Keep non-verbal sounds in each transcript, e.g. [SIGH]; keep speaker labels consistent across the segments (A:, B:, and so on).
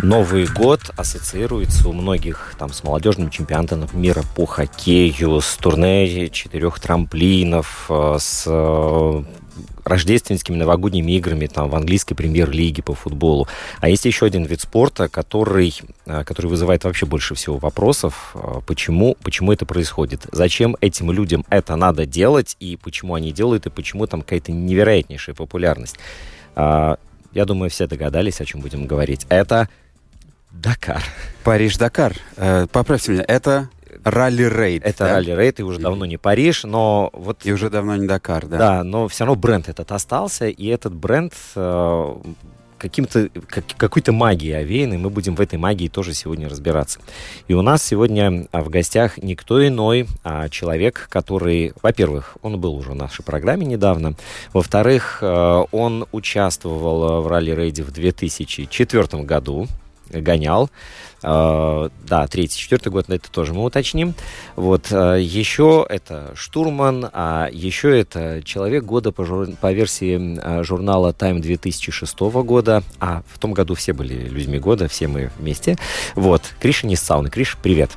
A: Новый год ассоциируется у многих там с молодежным чемпионатом мира по хоккею, с турне четырех трамплинов, э, с э, рождественскими новогодними играми там, в английской премьер-лиге по футболу. А есть еще один вид спорта, который, э, который вызывает вообще больше всего вопросов. Почему, почему это происходит? Зачем этим людям это надо делать? И почему они делают? И почему там какая-то невероятнейшая популярность? Я думаю, все догадались, о чем будем говорить. Это Дакар.
B: Париж-Дакар. Э, поправьте меня, это ралли-рейд.
A: Это
B: да?
A: ралли-рейд, и уже давно не Париж, но вот...
B: И уже давно не Дакар, да?
A: Да, но все равно бренд этот остался, и этот бренд э, каким-то, как, какой-то магией овеян, и мы будем в этой магии тоже сегодня разбираться. И у нас сегодня а, в гостях никто иной, а человек, который, во-первых, он был уже в нашей программе недавно, во-вторых, э, он участвовал в ралли-рейде в 2004 году, гонял. Uh, да, третий, четвертый год, это тоже мы уточним. Вот, uh, еще это штурман, а еще это человек года по, жур... по версии uh, журнала Time 2006 года. А в том году все были людьми года, все мы вместе. Вот, Криша не сауны. Криш, привет.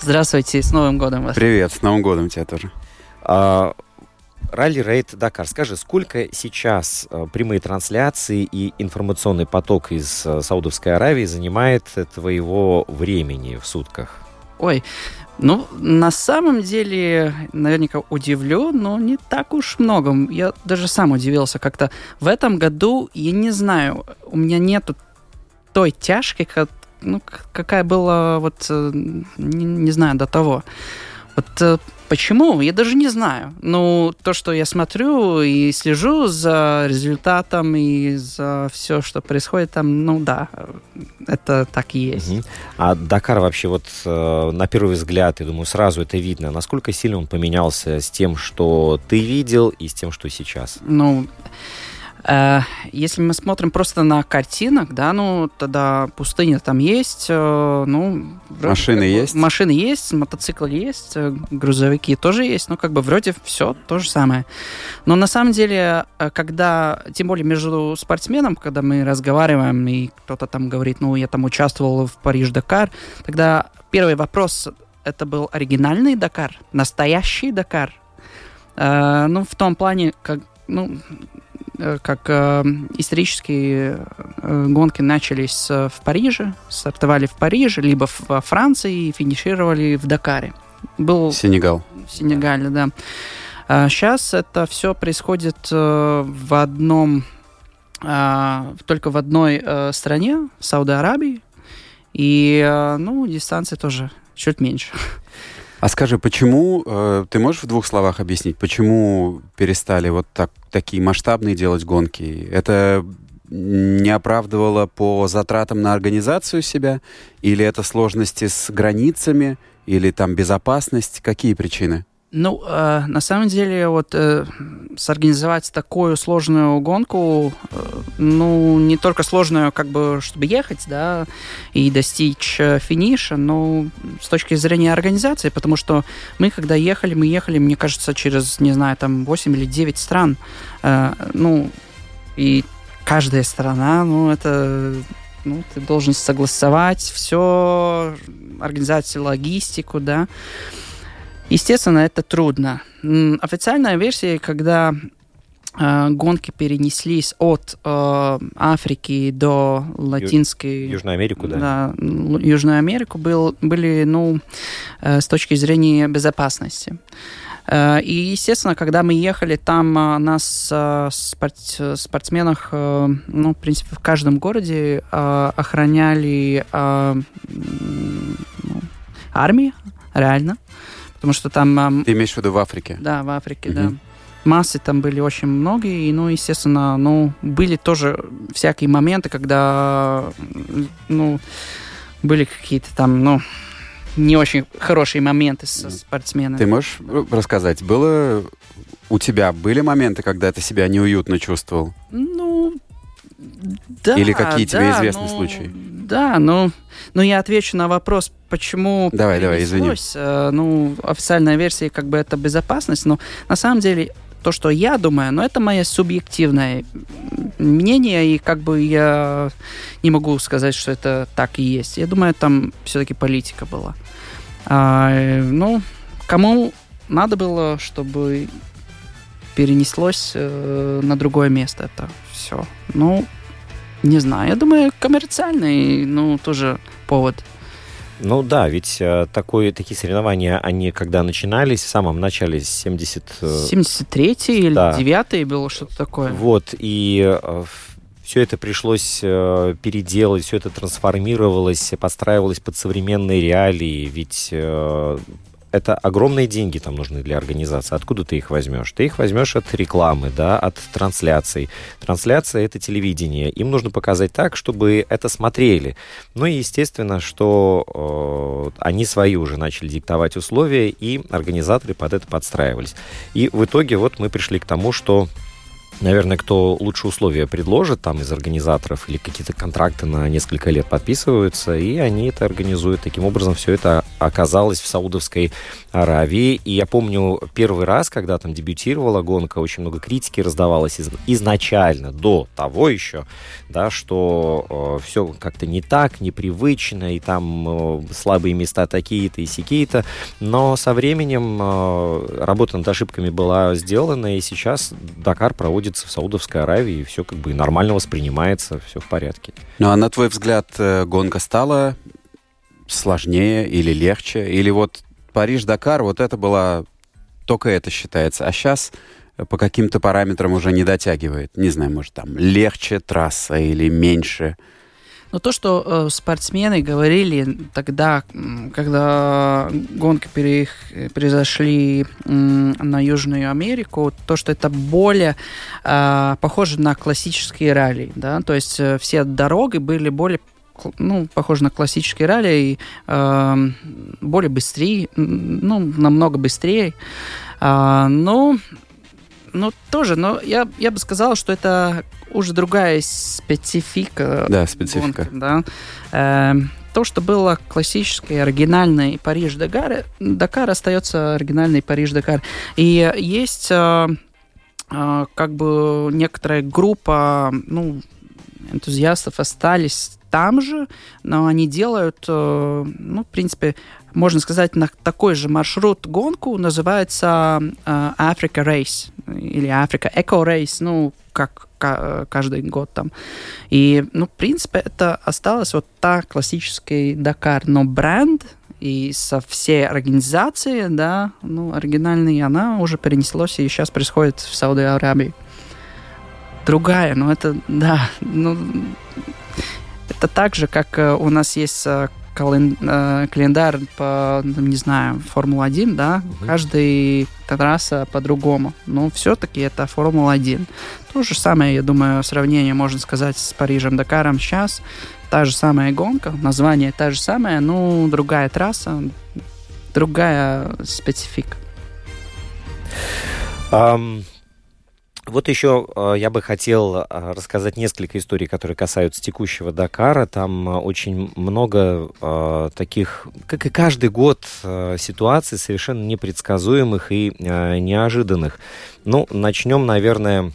C: Здравствуйте, с Новым годом вас.
B: Привет, с Новым годом тебя тоже.
A: Ралли-рейд Дакар. Скажи, сколько сейчас э, прямые трансляции и информационный поток из э, Саудовской Аравии занимает твоего времени в сутках?
C: Ой, ну, на самом деле, наверняка удивлю, но не так уж много. Я даже сам удивился как-то. В этом году, я не знаю, у меня нету той тяжки, как, ну, какая была вот, э, не, не знаю, до того. Вот Почему? Я даже не знаю. Ну, то, что я смотрю и слежу за результатом и за все, что происходит там, ну да, это так и есть. Угу.
A: А Дакар вообще вот э, на первый взгляд, я думаю, сразу это видно. Насколько сильно он поменялся с тем, что ты видел, и с тем, что сейчас?
C: Ну, Э, если мы смотрим просто на картинок, да, ну, тогда пустыня там есть, э, ну...
B: Машины есть?
C: Машины есть, мотоциклы есть, э, грузовики тоже есть, ну, как бы вроде все то же самое. Но на самом деле, когда, тем более между спортсменом, когда мы разговариваем, и кто-то там говорит, ну, я там участвовал в Париж-Дакар, тогда первый вопрос, это был оригинальный Дакар, настоящий Дакар, ну, в том плане, как, ну, Э, как э, исторические э, гонки начались э, в Париже, стартовали в Париже, либо во Франции и финишировали в Дакаре.
B: Был Сенегал.
C: В Сенегале, да. А сейчас это все происходит э, в одном, э, только в одной э, стране, Сауди Аравии, и, э, ну, дистанция тоже чуть меньше.
B: А скажи, почему, э, ты можешь в двух словах объяснить, почему перестали вот так, такие масштабные делать гонки? Это не оправдывало по затратам на организацию себя? Или это сложности с границами? Или там безопасность? Какие причины?
C: Ну, э, на самом деле, вот э, сорганизовать такую сложную гонку, э, ну, не только сложную, как бы, чтобы ехать, да, и достичь э, финиша, но с точки зрения организации, потому что мы, когда ехали, мы ехали, мне кажется, через, не знаю, там, 8 или 9 стран, э, ну, и каждая страна, ну, это ну, ты должен согласовать все, организовать логистику, да. Естественно, это трудно. Официальная версия, когда э, гонки перенеслись от э, Африки до Латинской...
A: Южную Америку, да?
C: Да, Л- Южную Америку был, были, ну, э, с точки зрения безопасности. Э, И, естественно, когда мы ехали, там э, нас спорт- спортсменов, э, ну, в принципе, в каждом городе охраняли ну, армии, реально. Потому что там
B: Ты имеешь в виду в Африке?
C: да, в Африке,
B: Мгм.
C: да. Массы там были очень многие, и, ну, естественно, ну, были тоже всякие моменты, когда, ну, были какие-то там, ну, не очень хорошие моменты со спортсменами.
B: Ты можешь рассказать, было у тебя были моменты, когда ты себя неуютно чувствовал?
C: Ну, да.
B: Или какие тебе
C: да,
B: известны
C: ну,
B: случаи?
C: Да, ну, ну, я отвечу на вопрос, почему
B: Давай, давай, извини.
C: Э, Ну, официальная версия, как бы, это безопасность, но на самом деле то, что я думаю, но это мое субъективное мнение, и как бы я не могу сказать, что это так и есть. Я думаю, там все-таки политика была. А, ну, кому надо было, чтобы перенеслось э, на другое место это все. Ну, не знаю. Я думаю, коммерциальный, ну, тоже повод.
A: Ну да, ведь э, такое, такие соревнования, они когда начинались, в самом начале 70... э,
C: 73-й или
A: да.
C: 9-й было что-то такое.
A: Вот, и все это пришлось э, переделать, все это трансформировалось, подстраивалось под современные реалии, ведь э, это огромные деньги там нужны для организации. Откуда ты их возьмешь? Ты их возьмешь от рекламы, да, от трансляций. Трансляция — это телевидение. Им нужно показать так, чтобы это смотрели. Ну и естественно, что э, они свои уже начали диктовать условия, и организаторы под это подстраивались. И в итоге вот мы пришли к тому, что наверное, кто лучше условия предложит там из организаторов или какие-то контракты на несколько лет подписываются, и они это организуют. Таким образом, все это оказалось в Саудовской Аравии. И я помню первый раз, когда там дебютировала гонка, очень много критики раздавалось из- изначально, до того еще, да, что все как-то не так, непривычно, и там э, слабые места такие-то и сякие-то. Но со временем э, работа над ошибками была сделана, и сейчас Дакар проводится в Саудовской Аравии, и все как бы нормально воспринимается, все в порядке.
B: Ну а на твой взгляд, э, гонка стала сложнее или легче? Или вот Париж-Дакар, вот это была... Только это считается. А сейчас по каким-то параметрам уже не дотягивает. Не знаю, может, там легче трасса или меньше.
C: Но то, что э, спортсмены говорили тогда, когда гонки перех- произошли м, на Южную Америку, то, что это более э, похоже на классические ралли, да, то есть э, все дороги были более ну, похожи на классические ралли, и, э, более быстрее, ну, намного быстрее. А, ну, ну, тоже, но я, я бы сказал, что это уже другая специфика
B: Да, специфика.
C: гонки, да. Эм, то, что было классической, оригинальной Париж-Дакар, Дакар остается оригинальный Париж-Дакар. И есть э, э, как бы некоторая группа, ну, энтузиастов остались там же, но они делают, э, ну, в принципе, можно сказать, на такой же маршрут гонку называется э, Africa Race или Eco Race, ну, как ка- каждый год там. И, ну, в принципе, это осталось вот та классический Дакар, но бренд и со всей организацией, да, ну, оригинальный, она уже перенеслась и сейчас происходит в Саудовской Аравии. Другая, но это, да, ну, это так же, как э, у нас есть э, кален- э, календарь по, не знаю, Формула-1, да,
A: Мгм.
C: каждый трасса по-другому. Но все-таки это Формула-1. То же самое, я думаю, сравнение можно сказать с Парижем-Дакаром сейчас. Та же самая гонка, название та же самая, но другая трасса, другая специфика.
A: Ам, Вот еще э, я бы хотел э, рассказать несколько историй, которые касаются текущего Дакара. Там э, очень много таких, как и каждый год, ситуаций совершенно непредсказуемых и неожиданных. Ну, начнем, наверное,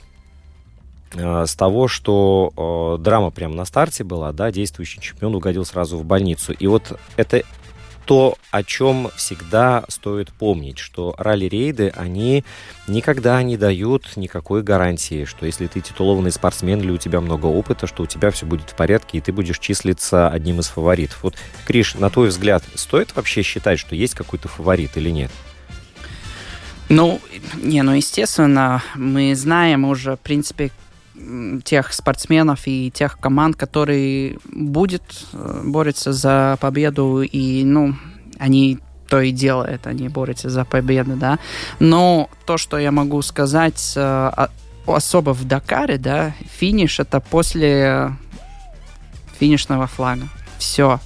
A: с того, что э, драма прямо на старте была, да, действующий чемпион угодил сразу в больницу. И вот это то, о чем всегда стоит помнить, что ралли-рейды, они никогда не дают никакой гарантии, что если ты титулованный спортсмен или у тебя много опыта, что у тебя все будет в порядке, и ты будешь числиться одним из фаворитов. Вот, Криш, на твой взгляд, стоит вообще считать, что есть какой-то фаворит или нет?
C: Ну, не, ну, естественно, мы знаем уже, в принципе, тех спортсменов и тех команд, которые будет э, бороться за победу, и, ну, они то и делают, они борются за победу, да. Но то, что я могу сказать, э, особо в Дакаре, да, финиш это после финишного флага. Все.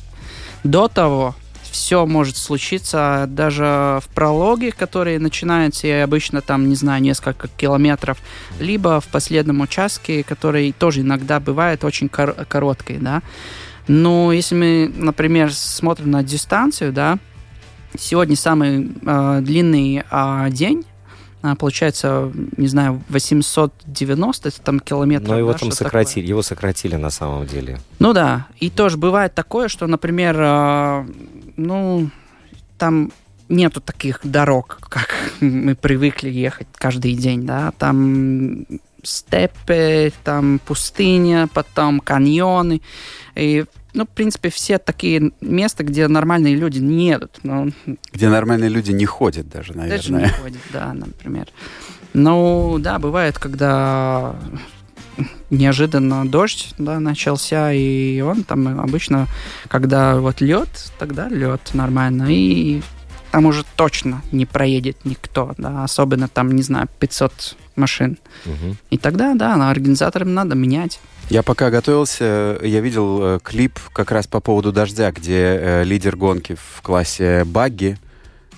C: До того все может случиться даже в прологе, который начинается и обычно там, не знаю, несколько километров, либо в последнем участке, который тоже иногда бывает очень кор- короткий, да. Но если мы, например, смотрим на дистанцию, да, сегодня самый э, длинный э, день получается, не знаю, 890 там километров.
A: Но его
C: да,
A: там сократили, такое. его сократили на самом деле.
C: Ну да, и тоже бывает такое, что, например, э, ну, там нету таких дорог, как [LAUGHS] мы привыкли ехать каждый день, да, там степи, там пустыня, потом каньоны, и ну, в принципе, все такие места, где нормальные люди не едут. Ну,
B: где нормальные люди не ходят даже, наверное.
C: Даже не ходят, да, например. Ну, да, бывает, когда неожиданно дождь да, начался, и он там обычно, когда вот лед, тогда лед нормально, и там уже точно не проедет никто, да, особенно там, не знаю, 500 машин. Угу. И тогда, да, организаторам надо менять.
B: Я пока готовился, я видел э, клип как раз по поводу дождя, где э, лидер гонки в классе багги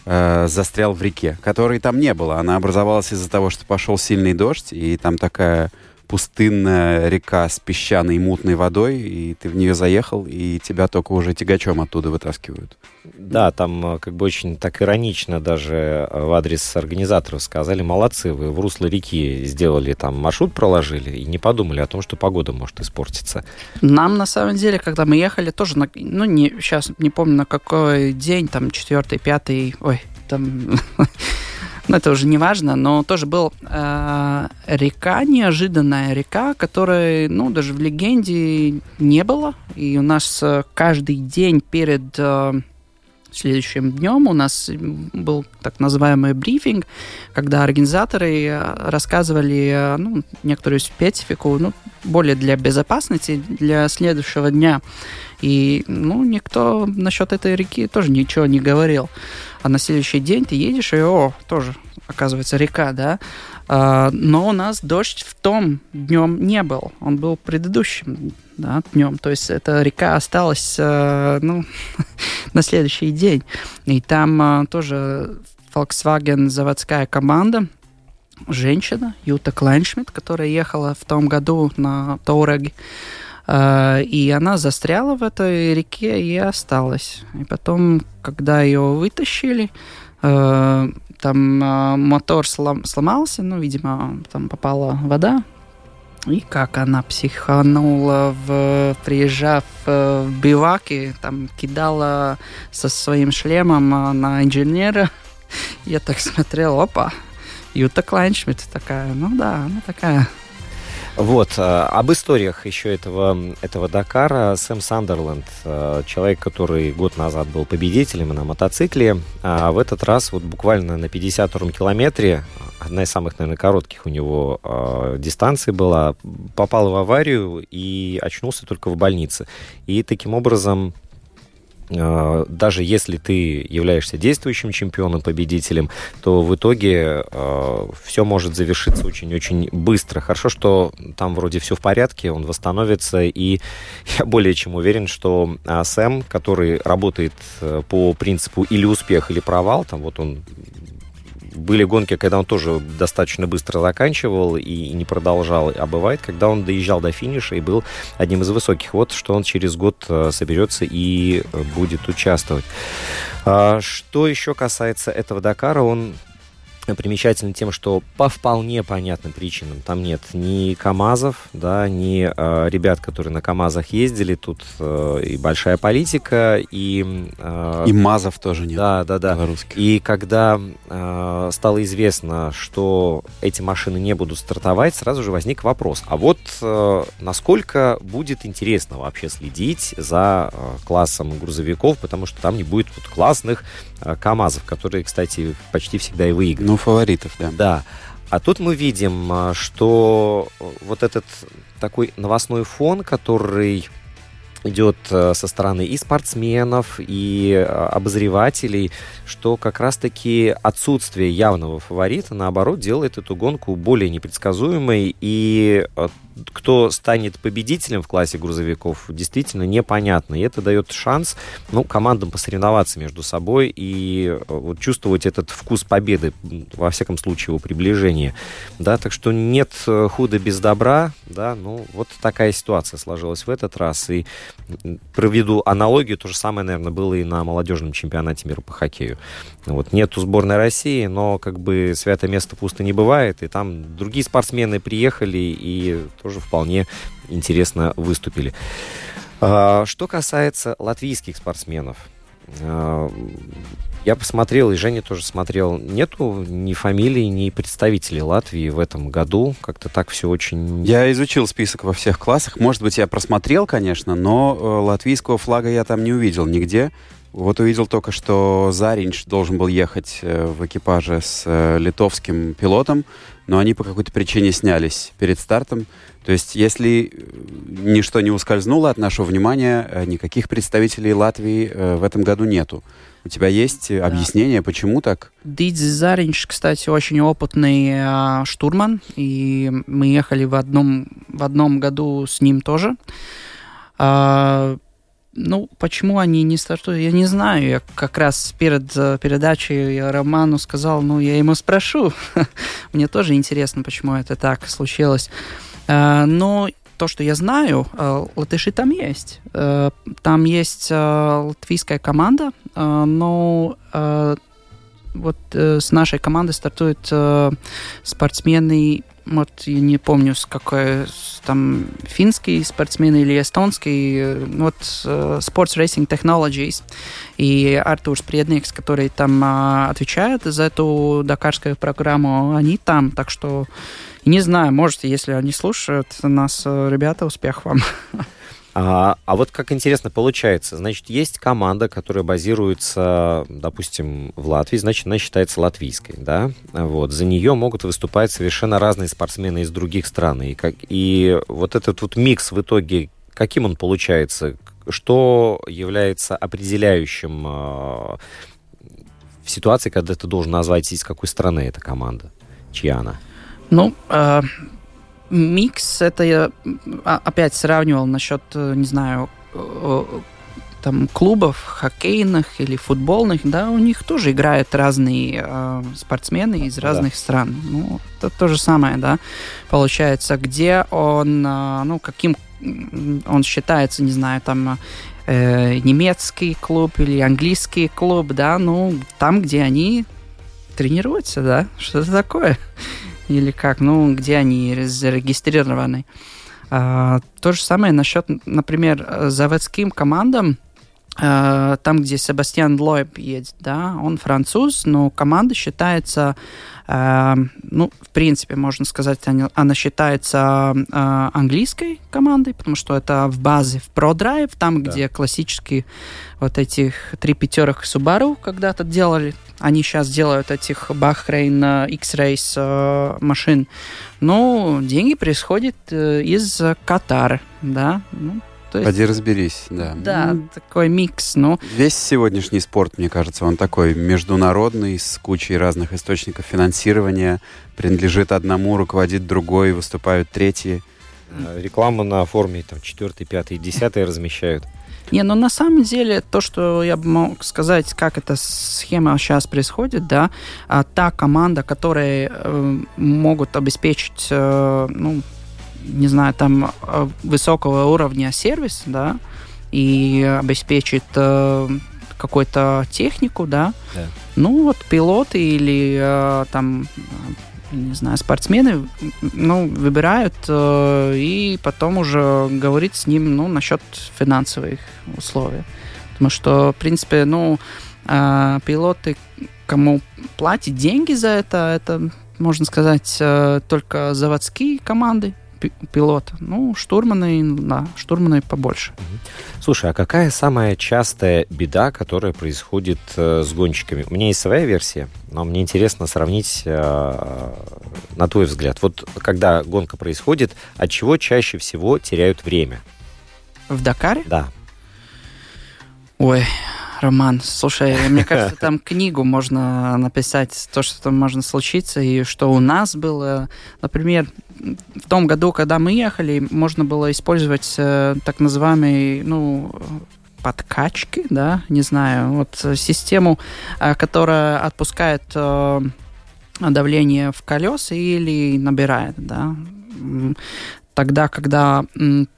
B: э, застрял в реке, которой там не было. Она образовалась из-за того, что пошел сильный дождь, и там такая пустынная река с песчаной мутной водой, и ты в нее заехал, и тебя только уже тягачом оттуда вытаскивают.
A: Да, там э, как бы очень так иронично даже э, в адрес организаторов сказали, молодцы, вы в русло реки сделали там маршрут проложили и не подумали о том, что погода может испортиться.
C: Нам на самом деле, когда мы ехали, тоже, на, ну не, сейчас не помню на какой день, там четвертый, пятый, ой, там [LAUGHS] ну, это уже не важно, но тоже был э, река, неожиданная река, которая, ну, даже в легенде не было. И у нас э, каждый день перед э, следующим днем у нас был так называемый брифинг, когда организаторы э, рассказывали э, ну, некоторую специфику, ну, более для безопасности для следующего дня. И, ну, никто насчет этой реки тоже ничего не говорил. А на следующий день ты едешь, и, о, тоже, оказывается, река, да. А, но у нас дождь в том днем не был. Он был предыдущим да, днем. То есть эта река осталась, а, ну, [LAUGHS] на следующий день. И там а, тоже Volkswagen заводская команда, женщина, Юта Клайншмидт, которая ехала в том году на Тауреге, Э, и она застряла в этой реке и осталась. И потом, когда ее вытащили, э, там э, мотор сломался, ну, видимо, там попала вода. И как она психанула, в, приезжав в биваки, там кидала со своим шлемом на инженера. [LAUGHS] Я так смотрел, опа, Юта Клайншмидт такая, ну да, она такая
A: вот, э, об историях еще этого, этого Дакара. Сэм Сандерленд, э, человек, который год назад был победителем на мотоцикле, а в этот раз вот буквально на 52-м километре, одна из самых, наверное, коротких у него э, дистанций была, попал в аварию и очнулся только в больнице. И таким образом даже если ты являешься действующим чемпионом, победителем, то в итоге э, все может завершиться очень-очень быстро. Хорошо, что там вроде все в порядке, он восстановится, и [LAUGHS] я более чем уверен, что э, Сэм, который работает э, по принципу или успех, или провал, там вот он были гонки, когда он тоже достаточно быстро заканчивал и не продолжал. А бывает, когда он доезжал до финиша и был одним из высоких. Вот что он через год э, соберется и э, будет участвовать. А, что еще касается этого Дакара, он примечательна тем, что по вполне понятным причинам там нет ни КАМАЗов, да, ни э, ребят, которые на КАМАЗах ездили. Тут э, и большая политика, и...
B: Э, и МАЗов тоже нет.
A: Да, да, да. И когда э, стало известно, что эти машины не будут стартовать, сразу же возник вопрос. А вот э, насколько будет интересно вообще следить за э, классом грузовиков, потому что там не будет вот классных КАМАЗов, которые, кстати, почти всегда и выигрывают.
B: Ну, фаворитов, да.
A: Да. А тут мы видим, э, что вот этот такой новостной фон, который идет э, со стороны и спортсменов, и э, обозревателей, что как раз-таки отсутствие явного фаворита, наоборот, делает эту гонку более непредсказуемой, и э, кто станет победителем в классе грузовиков, действительно непонятно. И это дает шанс ну, командам посоревноваться между собой и вот, чувствовать этот вкус победы, во всяком случае, его приближение. Да, так что нет худа без добра, да, ну, вот такая ситуация сложилась в этот раз. И проведу аналогию, то же самое, наверное, было и на молодежном чемпионате мира по хоккею. Вот нету сборной России, но как бы святое место пусто не бывает, и там другие спортсмены приехали и тоже вполне интересно выступили. А, что касается латвийских спортсменов, я посмотрел, и Женя тоже смотрел. Нету ни фамилий, ни представителей Латвии в этом году. Как-то так все очень...
B: Я изучил список во всех классах. Может быть, я просмотрел, конечно, но э, латвийского флага я там не увидел нигде. Вот увидел только, что Заринч должен был ехать э, в экипаже с э, литовским пилотом, но они по какой-то причине снялись перед стартом. То есть, если ничто не ускользнуло от нашего внимания, никаких представителей Латвии в этом году нету. У тебя есть да. объяснение, почему так?
C: Дидзи Заринч, кстати, очень опытный э, штурман, и мы ехали в одном, в одном году с ним тоже. А, ну, почему они не стартуют, я не знаю. Я как раз перед э, передачей я Роману сказал, ну, я ему спрошу. [LAUGHS] Мне тоже интересно, почему это так случилось. А, но то, что я знаю, э, латыши там есть. Э, там есть э, латвийская команда, но вот с нашей командой стартуют спортсмены вот я не помню, с какой там финский спортсмен или эстонский, вот Sports Racing Technologies. И Артур Спредникс, который там отвечает за эту дакарскую программу, они там, так что не знаю, можете, если они слушают нас, э, ребята, успех вам. [LAUGHS]
A: А, а вот как интересно получается, значит, есть команда, которая базируется, допустим, в Латвии, значит, она считается латвийской, да? Вот, за нее могут выступать совершенно разные спортсмены из других стран. И, как, и вот этот вот микс в итоге, каким он получается? Что является определяющим э, в ситуации, когда ты должен назвать, из какой страны эта команда? Чья она?
C: Ну, э, микс, это я а, опять сравнивал насчет, э, не знаю, э, там клубов хоккейных или футбольных, да, у них тоже играют разные э, спортсмены из разных да. стран. Ну, это то же самое, да, получается, где он, э, ну, каким он считается, не знаю, там э, немецкий клуб или английский клуб, да, ну, там, где они тренируются, да, что-то такое или как, ну, где они зарегистрированы. А, то же самое насчет, например, заводским командам, там, где Себастьян Лойб едет, да, он француз, но команда считается, а, ну, в принципе, можно сказать, она, она считается а, английской командой, потому что это в базе в ProDrive, там, да. где классические вот этих три пятерок Subaru когда-то делали, они сейчас делают этих Бахрейн X-Race э, машин. Но деньги происходят э, из Катара, да. Ну,
B: то есть, Поди разберись, да.
C: Да, ну, такой микс, но...
B: Весь сегодняшний спорт, мне кажется, он такой международный, с кучей разных источников финансирования, принадлежит одному, руководит другой, выступают третьи.
A: Рекламу на форме там 4, 5, 10 размещают.
C: Не, ну на самом деле то, что я бы мог сказать, как эта схема сейчас происходит, да, а та команда, которая э, могут обеспечить, э, ну, не знаю, там высокого уровня сервис, да, и обеспечит э, какую-то технику, да,
A: Да.
C: ну вот пилоты или э, там э, не знаю, спортсмены, ну, выбирают э, и потом уже говорить с ним, ну, насчет финансовых условий. Потому что, в принципе, ну, э, пилоты, кому платят деньги за это, это, можно сказать, э, только заводские команды пилота. Ну, штурманы, да, штурманы побольше.
A: Слушай, а какая самая частая беда, которая происходит э, с гонщиками? У меня есть своя версия, но мне интересно сравнить, э, на твой взгляд. Вот когда гонка происходит, от чего чаще всего теряют время?
C: В Дакаре?
A: Да.
C: Ой, Роман, слушай, мне [LAUGHS] кажется, там книгу можно написать, то, что там можно случиться, и что у нас было. Например, в том году, когда мы ехали, можно было использовать э, так называемые, ну, подкачки, да, не знаю, вот систему, э, которая отпускает э, давление в колеса или набирает, да. Тогда, когда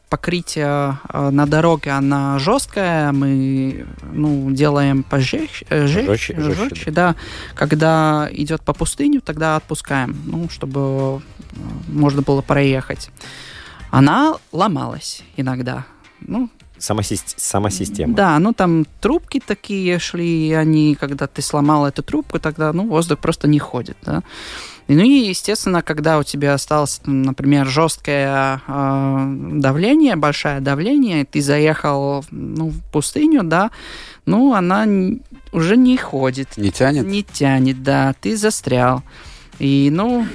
C: покрытие э, на дороге, она жесткая, мы ну, делаем пожестче, э, жестче,
A: Жестче, жестче,
C: жестче, да. Когда идет по пустыню, тогда отпускаем, ну, чтобы э, можно было проехать. Она ломалась иногда. Ну,
A: Сама, сама система.
C: да, ну там трубки такие шли, они, когда ты сломал эту трубку, тогда, ну, воздух просто не ходит, да. И, ну и, естественно, когда у тебя осталось, например, жесткое э, давление, большое давление, ты заехал ну, в пустыню, да, ну, она уже не ходит.
B: Не тянет?
C: Не тянет, да, ты застрял. И, ну,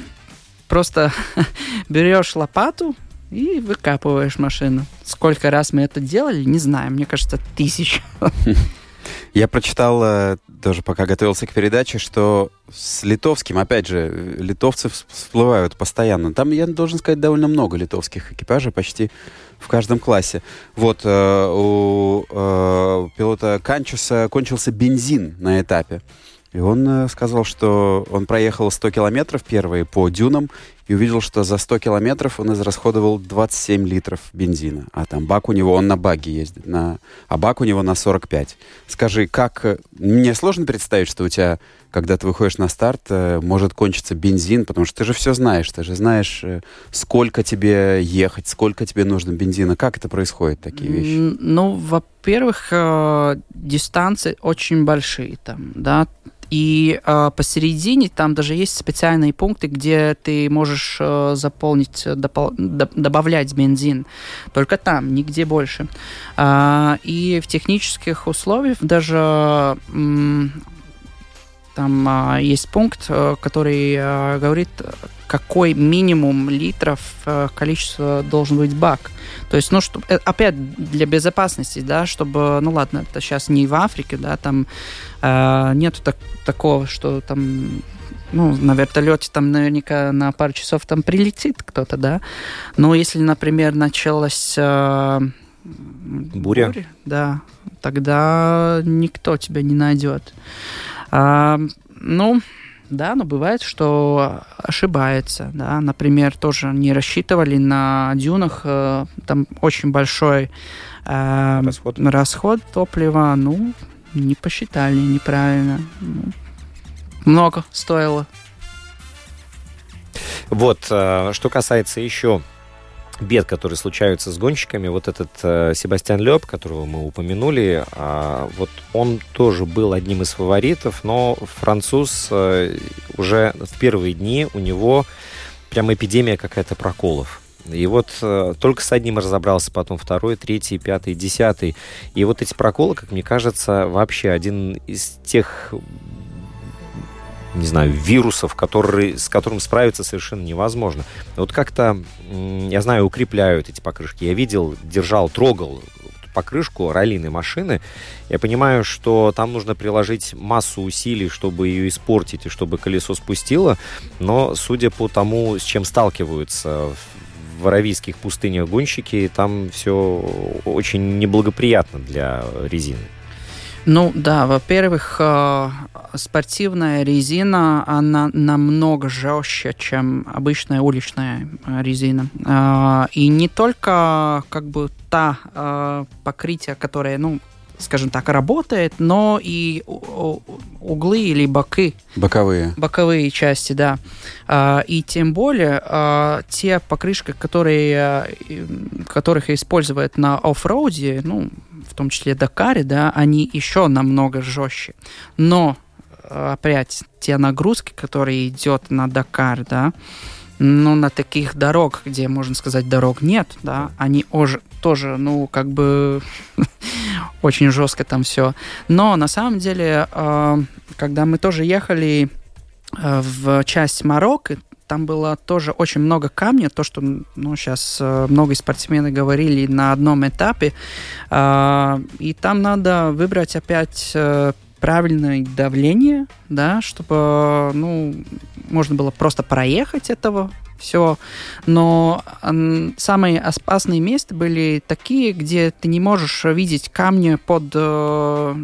C: просто [LAUGHS] берешь лопату и выкапываешь машину. Сколько раз мы это делали, не знаю, мне кажется, тысяч. [LAUGHS]
B: Я прочитал э, тоже, пока готовился к передаче, что с литовским, опять же, литовцы вс- всплывают постоянно. Там, я должен сказать, довольно много литовских экипажей, почти в каждом классе. Вот, э, у э, пилота Канчуса кончился бензин на этапе. И он э, сказал, что он проехал 100 километров первые по дюнам и увидел, что за 100 километров он израсходовал 27 литров бензина. А там бак у него, он на баге ездит, на, а бак у него на 45. Скажи, как... э, Мне сложно представить, что у тебя, когда ты выходишь на старт, э, может кончиться бензин, потому что ты же все знаешь, ты же знаешь, э, сколько тебе ехать, сколько тебе нужно бензина. Как это происходит, такие вещи?
C: Ну, во-первых, дистанции очень большие там, да, и э, посередине там даже есть специальные пункты, где ты можешь э, заполнить, э, допол- до- добавлять бензин. Только там, нигде больше. А, и в технических условиях даже там а, есть пункт, э, который а, говорит, какой минимум литров э, количество должен быть бак. То есть, ну, что, э, опять для безопасности, да, чтобы, ну ладно, это сейчас не в Африке, да, там э, нету так, такого, что там ну, на вертолете там наверняка на пару часов там прилетит кто-то, да. Но если, например, началась э,
A: Буря.
C: да, тогда никто тебя не найдет. А, ну, да, но бывает, что ошибается, да, например, тоже не рассчитывали на дюнах, э, там очень большой э,
A: Расход.
C: расход топлива, ну, не посчитали неправильно. Ну, много стоило.
A: Вот, э, что касается еще бед, которые случаются с гонщиками, вот этот э, Себастьян Леб, которого мы упомянули, а, вот он тоже был одним из фаворитов, но француз э, уже в первые дни у него прям эпидемия какая-то проколов. И вот э, только с одним разобрался, потом второй, третий, пятый, десятый. И вот эти проколы, как мне кажется, вообще один из тех не знаю, вирусов, который, с которым справиться совершенно невозможно. Вот как-то, я знаю, укрепляют эти покрышки. Я видел, держал, трогал покрышку раллийной машины. Я понимаю, что там нужно приложить массу усилий, чтобы ее испортить и чтобы колесо спустило. Но, судя по тому, с чем сталкиваются в аравийских пустынях гонщики, там все очень неблагоприятно для резины.
C: Ну да, во-первых, э, спортивная резина, она намного жестче, чем обычная уличная э, резина. Э, И не только как бы та покрытие, которое, ну, скажем так, работает, но и углы или боки
B: Боковые.
C: боковые части, да. И тем более те покрышки, которые, которых используют на оффроуде, ну, том числе Дакаре, да, они еще намного жестче. Но а, опять те нагрузки, которые идет на Дакар, да, ну, на таких дорог, где, можно сказать, дорог нет, да, они оже- тоже, ну, как бы [LAUGHS] очень жестко там все. Но на самом деле, э, когда мы тоже ехали э, в часть Марокко, там было тоже очень много камня, то, что ну, сейчас много спортсмены говорили на одном этапе. Э, и там надо выбрать опять э, правильное давление, да, чтобы, ну, можно было просто проехать этого все. Но самые опасные места были такие, где ты не можешь видеть камни под, э,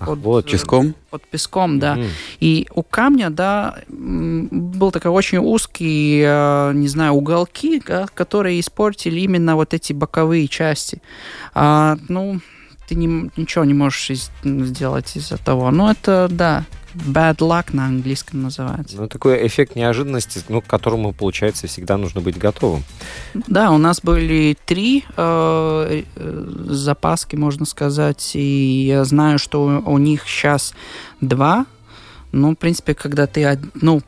A: Ах,
C: под,
A: вот.
C: э,
B: Песком?
C: под песком, да.
A: Мгм.
C: И у камня, да, был такой очень узкий, э, не знаю, уголки, да, которые испортили именно вот эти боковые части. А, ну, ты не, ничего не можешь из- сделать из-за того. Ну, это, да, bad luck на английском называется.
A: Ну, такой эффект неожиданности, ну, к которому, получается, всегда нужно быть готовым.
C: Да, у нас были три э, э, запаски, можно сказать, и я знаю, что у, у них сейчас два. Ну, в принципе, когда ты ну,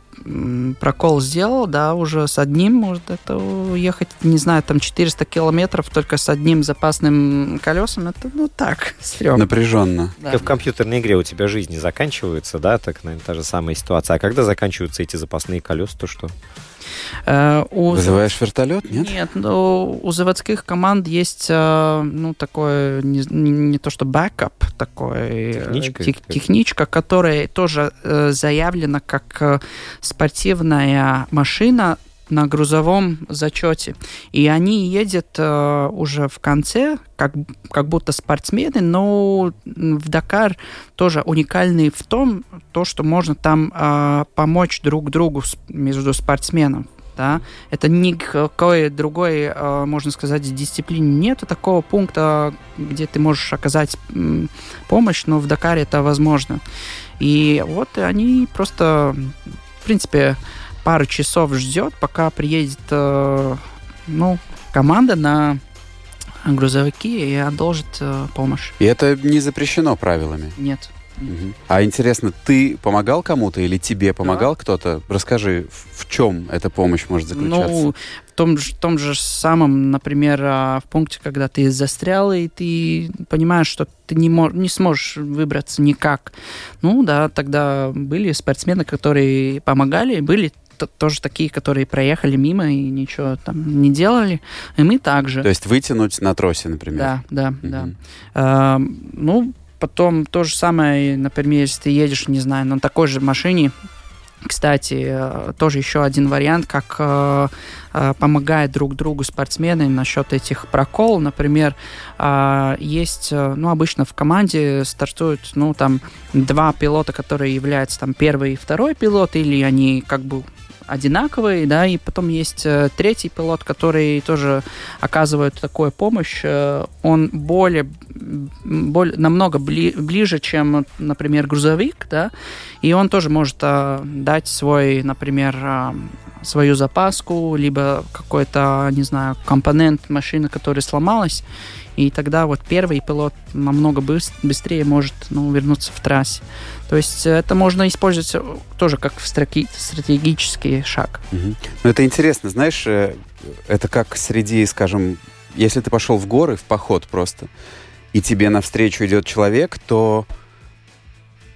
C: прокол сделал, да, уже с одним может это ехать, не знаю, там 400 километров только с одним запасным колесом, это, ну, так, [LAUGHS] стрёмно.
B: Напряженно.
C: Да.
A: Как в компьютерной игре у тебя жизни заканчиваются, да, так, наверное, та же самая ситуация. А когда заканчиваются эти запасные колеса, то что?
C: Э, у
B: Вызываешь вертолет, нет?
C: Нет, но у заводских команд есть, э, ну, такое, не, не- то что бэкап, такой... э,
A: Техничка
C: тех- техничка, которая тоже заявлена как спортивная машина на грузовом зачете. И они едут э, уже в конце, как, как будто спортсмены, но в Дакар тоже уникальный в том, то, что можно там э, помочь друг другу между спортсменом. Да? Это никакой другой, э, можно сказать, дисциплине нету такого пункта, где ты можешь оказать помощь, но в Дакаре это возможно. И вот они просто, в принципе, пару часов ждет, пока приедет э, ну, команда на грузовики и одолжит э, помощь.
B: И это не запрещено правилами.
C: Нет.
B: Мгм. А интересно, ты помогал кому-то или тебе помогал кто-то? Расскажи, в, чем эта помощь может заключаться?
C: Ну, в том, же- в том же самом, например, а, в пункте, когда ты застрял, и ты понимаешь, что ты не, мо- не сможешь выбраться никак. Ну да, тогда были спортсмены, которые помогали, были тоже такие, которые проехали мимо и ничего там не делали. И мы также.
B: То есть вытянуть на тросе, например?
C: Да, да, да.
B: Мгм.
C: А, ну, потом то же самое, например, если ты едешь, не знаю, на такой же машине, кстати, э, тоже еще один вариант, как э, э, помогают друг другу спортсмены насчет этих прокол. Например, э, есть, ну, обычно в команде стартуют, ну, там, два пилота, которые являются там первый и второй пилот, или они как бы одинаковые, да, и потом есть э, третий пилот, который тоже оказывает такую помощь. Э, он более, более намного бли- ближе, чем, например, грузовик, да, и он тоже может э, дать свой, например, э, свою запаску, либо какой-то, не знаю, компонент машины, который сломалась, и тогда вот первый пилот намного быс- быстрее может ну, вернуться в трассе. То есть это можно использовать э, тоже как в стратеги- стратегический шаг.
B: Мгм. Ну, это интересно, знаешь, э, это как среди, скажем, если ты пошел в горы, в поход просто, и тебе навстречу идет человек, то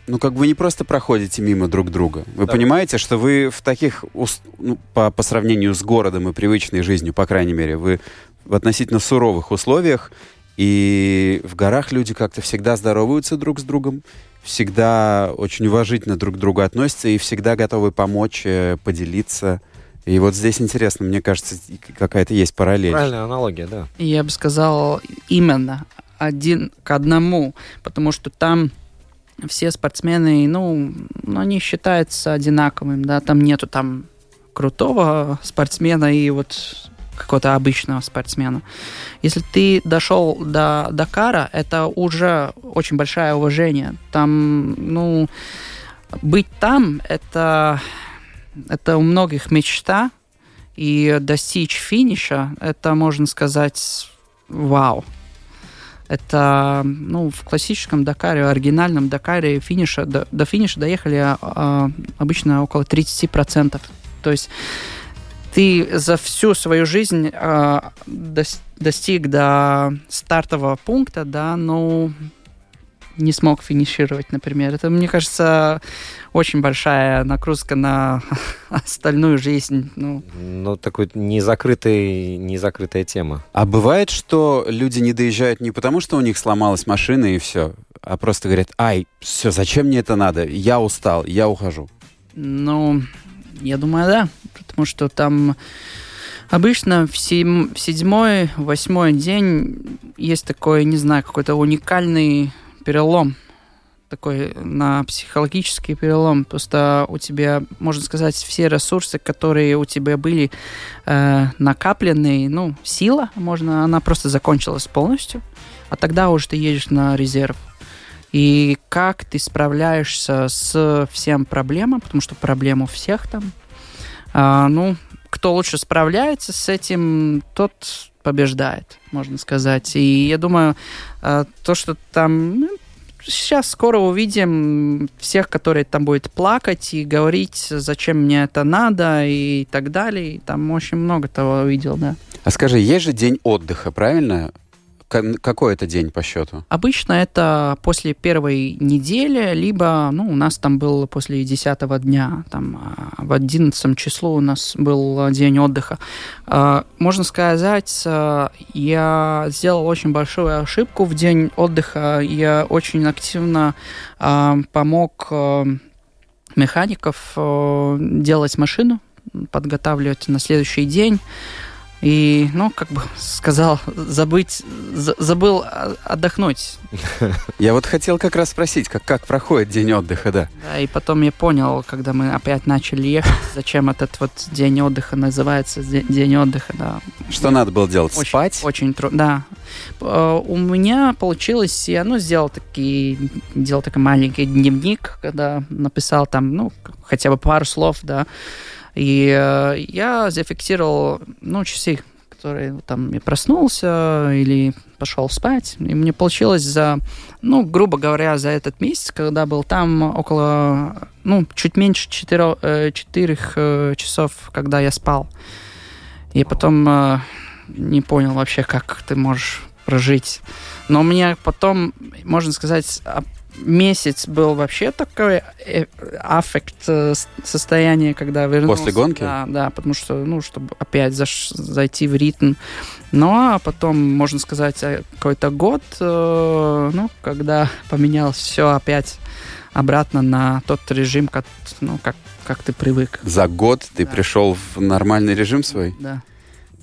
B: ну, как бы вы не просто проходите мимо друг друга. Вы
A: Да.
B: понимаете, что вы в таких, ну, по, по сравнению с городом и привычной жизнью, по крайней мере, вы в относительно суровых условиях, и в горах люди как-то всегда здороваются друг с другом, всегда очень уважительно друг к другу относятся и всегда готовы помочь, э, поделиться. И вот здесь интересно, мне кажется, какая-то есть параллель.
A: Правильная аналогия, да.
C: Я бы сказал именно один к одному, потому что там все спортсмены, ну, ну, они считаются одинаковыми, да, там нету там крутого спортсмена и вот какого-то обычного спортсмена. Если ты дошел до Дакара, это уже очень большое уважение. Там, ну, быть там, это, это у многих мечта, и достичь финиша, это, можно сказать, вау. Это, ну, в классическом Дакаре, оригинальном Дакаре финиша, до, до финиша доехали а, обычно около 30%. То есть ты за всю свою жизнь а, достиг до стартового пункта, да, ну, не смог финишировать, например. Это, мне кажется, очень большая нагрузка на [LAUGHS] остальную жизнь. Ну,
A: ну такой незакрытый, незакрытая тема.
B: А бывает, что люди не доезжают не потому, что у них сломалась машина и все, а просто говорят, ай, все, зачем мне это надо? Я устал, я ухожу.
C: Ну, я думаю, да. Потому что там обычно в, сем... в седьмой, восьмой день есть такой, не знаю, какой-то уникальный перелом такой на психологический перелом. Просто у тебя, можно сказать, все ресурсы, которые у тебя были э, накопленные, ну, сила, можно, она просто закончилась полностью, а тогда уже ты едешь на резерв. И как ты справляешься с всем проблемам, потому что проблем у всех там, э, ну, кто лучше справляется с этим, тот побеждает, можно сказать. И я думаю, э, то, что там ну, сейчас скоро увидим всех, которые там будут плакать и говорить, зачем мне это надо и так далее. И там очень много того увидел, да.
B: А скажи, есть же день отдыха, правильно? Какой это день по счету?
C: Обычно это после первой недели, либо, ну, у нас там был после десятого дня, там а, в одиннадцатом числу у нас был день отдыха. А, можно сказать, а, я сделал очень большую ошибку в день отдыха. Я очень активно помог механиков делать машину, подготавливать на следующий день. И, ну, как бы сказал, забыть, забыл отдохнуть. [LAUGHS]
B: Я вот хотел как раз спросить, как, как проходит день отдыха, да?
C: Да, и потом я понял, когда мы опять начали ехать, зачем этот вот день отдыха называется день отдыха, да.
B: Что надо было делать?
C: Очень,
B: Спать?
C: Очень трудно, да. Э, у меня получилось, я, ну, сделал такие, делал такой маленький дневник, когда написал там, ну, хотя бы пару слов, да, и э, я зафиксировал, ну, часы, которые там я проснулся или пошел спать. И мне получилось за, ну, грубо говоря, за этот месяц, когда был там около, ну, чуть меньше 4, 4 э, э, часов, когда я спал. И потом не понял вообще, как ты можешь прожить. Но у меня потом, можно сказать, месяц был вообще такой э, аффект э, состояние, когда вернулся.
B: После гонки?
C: Да, да, потому что, ну, чтобы опять заш, зайти в ритм. Ну, а потом, можно сказать, э, какой-то год, ну, когда поменялось все опять обратно на тот режим, как, ну, как, как ты привык.
B: За год ты да. пришел в нормальный режим свой?
C: Да.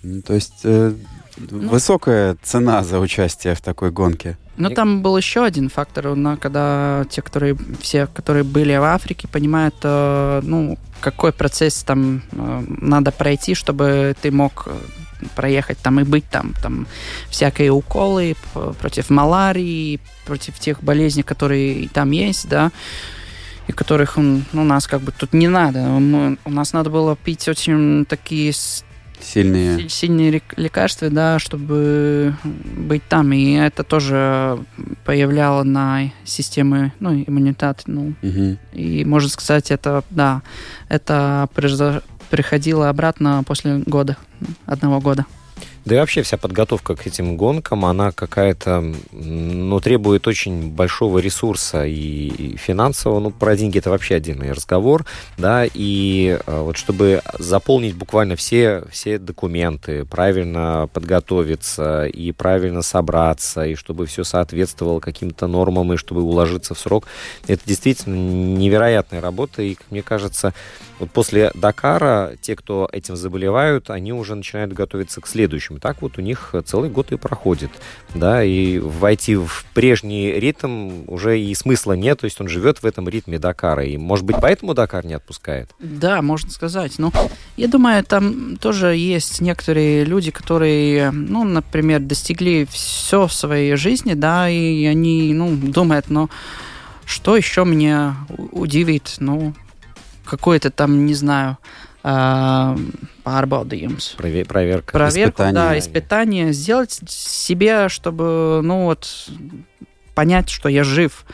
B: Ну, то есть э, ну, высокая цена за участие в такой гонке.
C: Но там был еще один фактор, но когда те, которые все, которые были в Африке, понимают, э, ну, какой процесс там э, надо пройти, чтобы ты мог э, проехать там и быть там, там всякие уколы против малярии, против тех болезней, которые там есть, да, и которых ну, у нас как бы тут не надо. Мы, у нас надо было пить очень такие
B: Сильные.
C: Сильные лекарства, да, чтобы быть там. И это тоже появляло на системы, ну, иммунитет. Ну.
B: Угу.
C: И можно сказать, это, да, это приходило обратно после года, одного года.
A: Да и вообще вся подготовка к этим гонкам, она какая-то, ну, требует очень большого ресурса и финансового. Ну, про деньги это вообще отдельный разговор, да, и э, вот чтобы заполнить буквально все, все документы, правильно подготовиться и правильно собраться, и чтобы все соответствовало каким-то нормам, и чтобы уложиться в срок, это действительно невероятная работа, и, как мне кажется, вот после Дакара те, кто этим заболевают, они уже начинают готовиться к следующему Так вот у них целый год и проходит. Да, и войти в прежний ритм уже и смысла нет, то есть он живет в этом ритме Дакара. И, может быть, поэтому Дакар не отпускает?
C: Да, можно сказать. Ну, я думаю, там тоже есть некоторые люди, которые, ну, например, достигли все в своей жизни, да, и они, ну, думают, ну, что еще меня удивит, ну, какой-то там, не знаю, pārbaudījums.
A: Прове- проверка.
C: Проверку,
B: Испытание.
C: да, испытание. Сделать себе, чтобы, ну вот, понять, что я жив.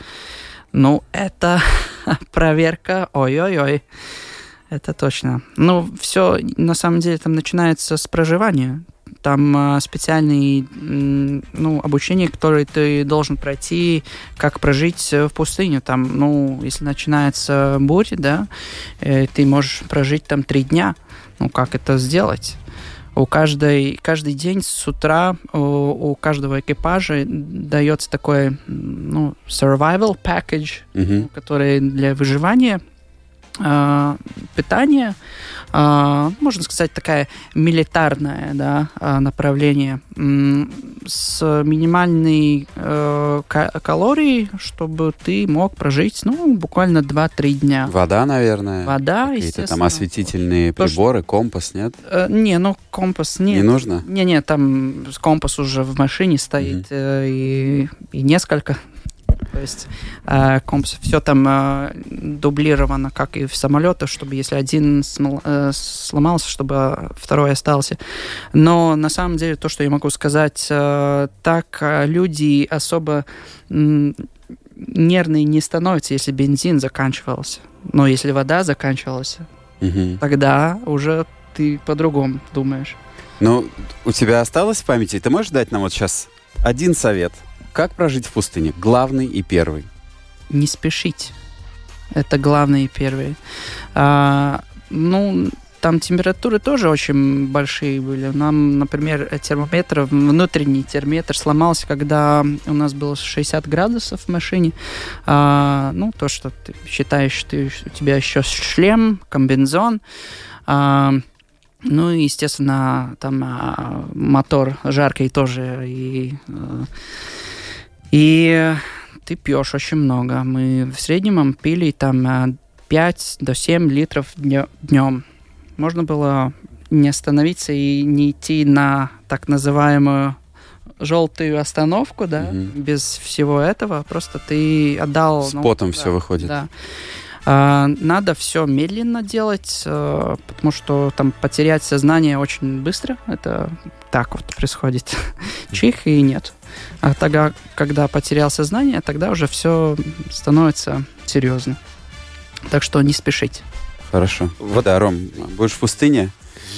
C: Ну, это [LAUGHS] проверка, ой-ой-ой. Это точно. Ну, все, на самом деле, там начинается с проживания. Там а, специальные ну, обучение, которое ты должен пройти, как прожить э, в пустыне. Там, ну, если начинается буря, да, э, ты можешь прожить там три дня. Ну, как это сделать? У каждой, каждый день с утра у, у каждого экипажа дается такой, ну, survival package,
B: Мгм.
C: которые для выживания, питание, а, можно сказать, такая милитарное да, а, направление с минимальной э, ка- калорией, чтобы ты мог прожить, ну, буквально 2-3 дня.
B: Вода, наверное.
C: Вода,
B: Какие-то там осветительные
C: То, что-
B: приборы, компас, нет?
C: Э, не, ну, компас нет.
B: Не нужно?
C: Не-не, там компас уже в машине стоит э, и, и несколько. То есть э, компас, все там э, дублировано, как и в самолетах, чтобы если один смол- э, сломался, чтобы второй остался. Но на самом деле то, что я могу сказать, э, так э, люди особо м, нервные не становятся, если бензин заканчивался. Но если вода заканчивалась,
B: Мгм.
C: тогда уже ты по-другому думаешь.
B: Ну, у тебя осталось в памяти? Ты можешь дать нам вот сейчас один совет? Как прожить в пустыне? Главный и первый.
C: не спешить. Это главное и первое. А, ну, там температуры тоже очень большие были. Нам, например, термометр, внутренний термометр сломался, когда у нас было 60 градусов в машине. А, ну, то, что ты считаешь, ты, у тебя еще шлем, комбинзон. А, ну, и, естественно, там а, мотор жаркий тоже. И, э, и ты пьешь очень много. Мы в среднем пили там э, 5 до 7 литров днем. Можно было не остановиться и не идти на так называемую желтую остановку, да,
B: Мгм.
C: без всего этого. Просто ты отдал...
B: С
C: ну,
B: потом
C: да,
B: все выходит.
C: Да. А, надо все медленно делать, э, потому что там потерять сознание очень быстро. Это так вот происходит. [LAUGHS] Чих и нет. А тогда, когда потерял сознание, тогда уже все становится серьезно. Так что не спешить.
B: Хорошо.
A: Вот
B: Да, Ром, будешь в пустыне?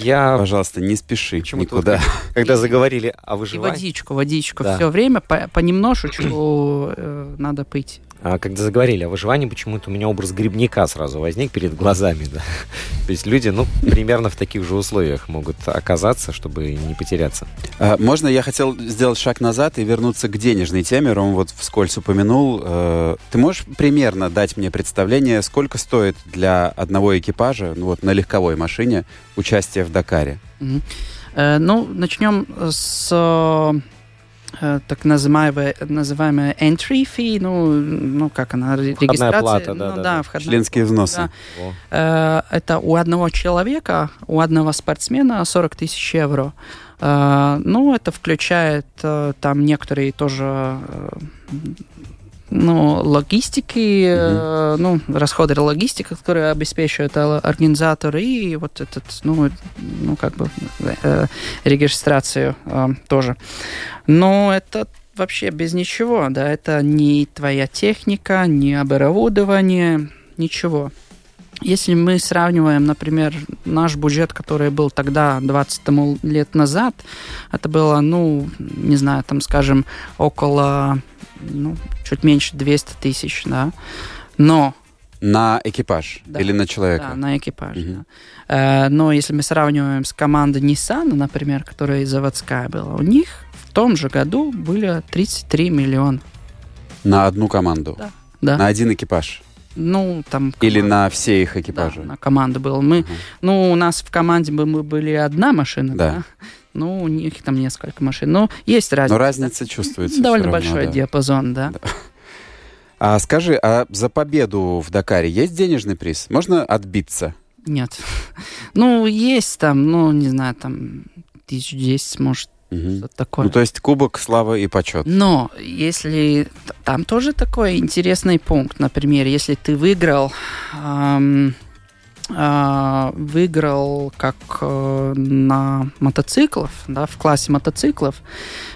A: Я,
B: Пожалуйста, не спеши
A: Почему-то
B: никуда. [LAUGHS]
A: когда заговорили о
C: И
A: выживании,
C: водичку, водичку.
A: Да.
C: Все время по- понемножечку э, надо пить.
A: а, когда заговорили о выживании, почему-то у меня образ грибника сразу возник перед глазами, да. То есть люди, ну, примерно в таких же условиях могут оказаться, чтобы не потеряться.
B: А, Можно я хотел сделать шаг назад и вернуться к денежной теме? Ром вот вскользь упомянул. Э, Ты можешь примерно дать мне представление, сколько стоит для одного экипажа, ну вот на легковой машине, участие в Дакаре?
C: Э, ну, начнем с э, так называемой, называемой entry fee, ну, ну как она,
A: Входная
C: регистрация.
A: плата,
C: ну,
A: да, да,
C: да,
A: да.
C: входная
B: Членские взносы.
C: Да.
A: О.
C: Э, Это у одного человека, у одного спортсмена 40 тысяч евро. Ну, это включает там некоторые тоже ну, логистики, э, ну, расходы логистики, которые обеспечивают организаторы, и вот этот, ну, ну как бы э, регистрацию э, тоже. Но это вообще без ничего, да, это не твоя техника, не оборудование, ничего. Если мы сравниваем, например, наш бюджет, который был тогда, 20 тому лет назад, это было, ну, не знаю, там, скажем, около, ну, чуть меньше 200 тысяч, да. Но
B: На экипаж
C: Да.
B: или на человека?
C: да, на экипаж.
B: Мгм.
C: да. Э, но если мы сравниваем с командой Nissan, например, которая заводская была, у них в том же году были 33 миллиона.
B: На одну команду?
C: Да. Да.
B: На один экипаж?
C: Ну, там...
B: Или
C: команда-
B: на все их
C: Да,
B: экипажи?
C: на команду было. Мы,
B: Мгм.
C: ну, у нас в команде мы были одна машина,
B: Да.
C: да. Ну, у них там несколько машин. Но есть разница.
B: Но разница чувствуется.
C: Довольно
B: равно,
C: большой
B: да.
C: диапазон, да.
B: А скажи, а за победу в Дакаре есть денежный приз? Можно отбиться?
C: Нет. [LAUGHS] Ну, есть там, ну, не знаю, там тысяч десять, может,
B: Мгм.
C: что-то такое.
B: Ну, то есть кубок, слава и почет.
C: Но если там тоже такой интересный пункт, например, если ты выиграл, а, выиграл как э, на мотоциклов, да, в классе мотоциклов,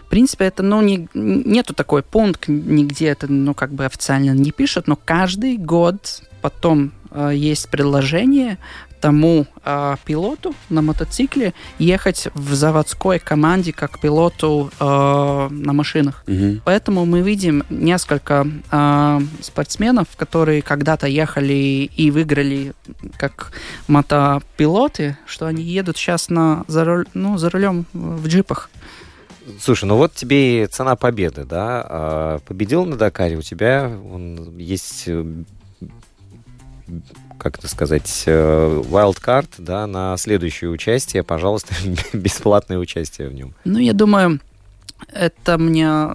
C: в принципе, это, ну, не, нету такой пункт, нигде это, ну, как бы официально не пишут, но каждый год потом э, есть предложение тому э, пилоту на мотоцикле ехать в заводской команде как пилоту э, на машинах.
B: Мгм.
C: Поэтому мы видим несколько э, спортсменов, которые когда-то ехали и выиграли как мотопилоты, что они едут сейчас на, за, руль- ну, за рулем в джипах.
A: Слушай, ну вот тебе и цена победы, да? А, Победил на Дакаре, у тебя он, есть, э, как это сказать, э, wildcard, да, на следующее участие. Пожалуйста, [LAUGHS] бесплатное участие в нем.
C: Ну, я думаю, это мне,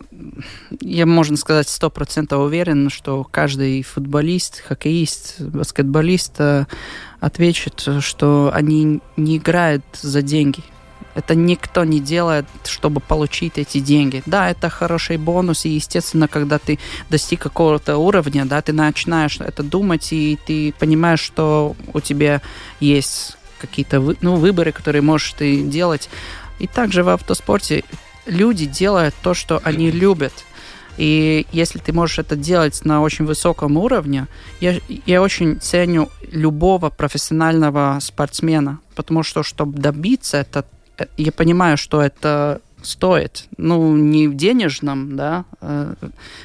C: я, можно сказать, сто процентов уверен, что каждый футболист, хоккеист, баскетболист э, ответит, что они не играют за деньги. Это никто не делает, чтобы получить эти деньги. Да, это хороший бонус, и, естественно, когда ты достиг какого-то уровня, да, ты начинаешь это думать, и ты понимаешь, что у тебя есть какие-то ну, выборы, которые можешь ты делать. И также в автоспорте люди делают то, что они любят. И если ты можешь это делать на очень высоком уровне, я, я очень ценю любого профессионального спортсмена, потому что, чтобы добиться, это, я понимаю, что это стоит. Ну, не в денежном, да, э,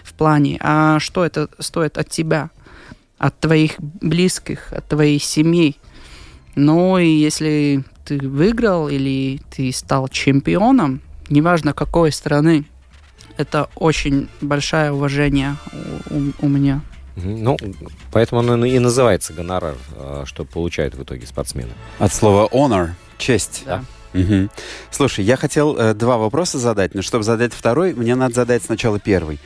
C: в плане, а что это стоит от тебя, от твоих близких, от твоей семьи. Ну, и если ты выиграл или ты стал чемпионом, неважно какой страны, это очень большое уважение у, у- у меня.
A: Ну, поэтому он и называется гонорар, а, что получают в итоге спортсмены.
B: От слова honor, честь.
C: Да.
B: Мгм. Слушай, я хотел э, два вопроса задать, но чтобы задать второй, мне надо задать сначала первый.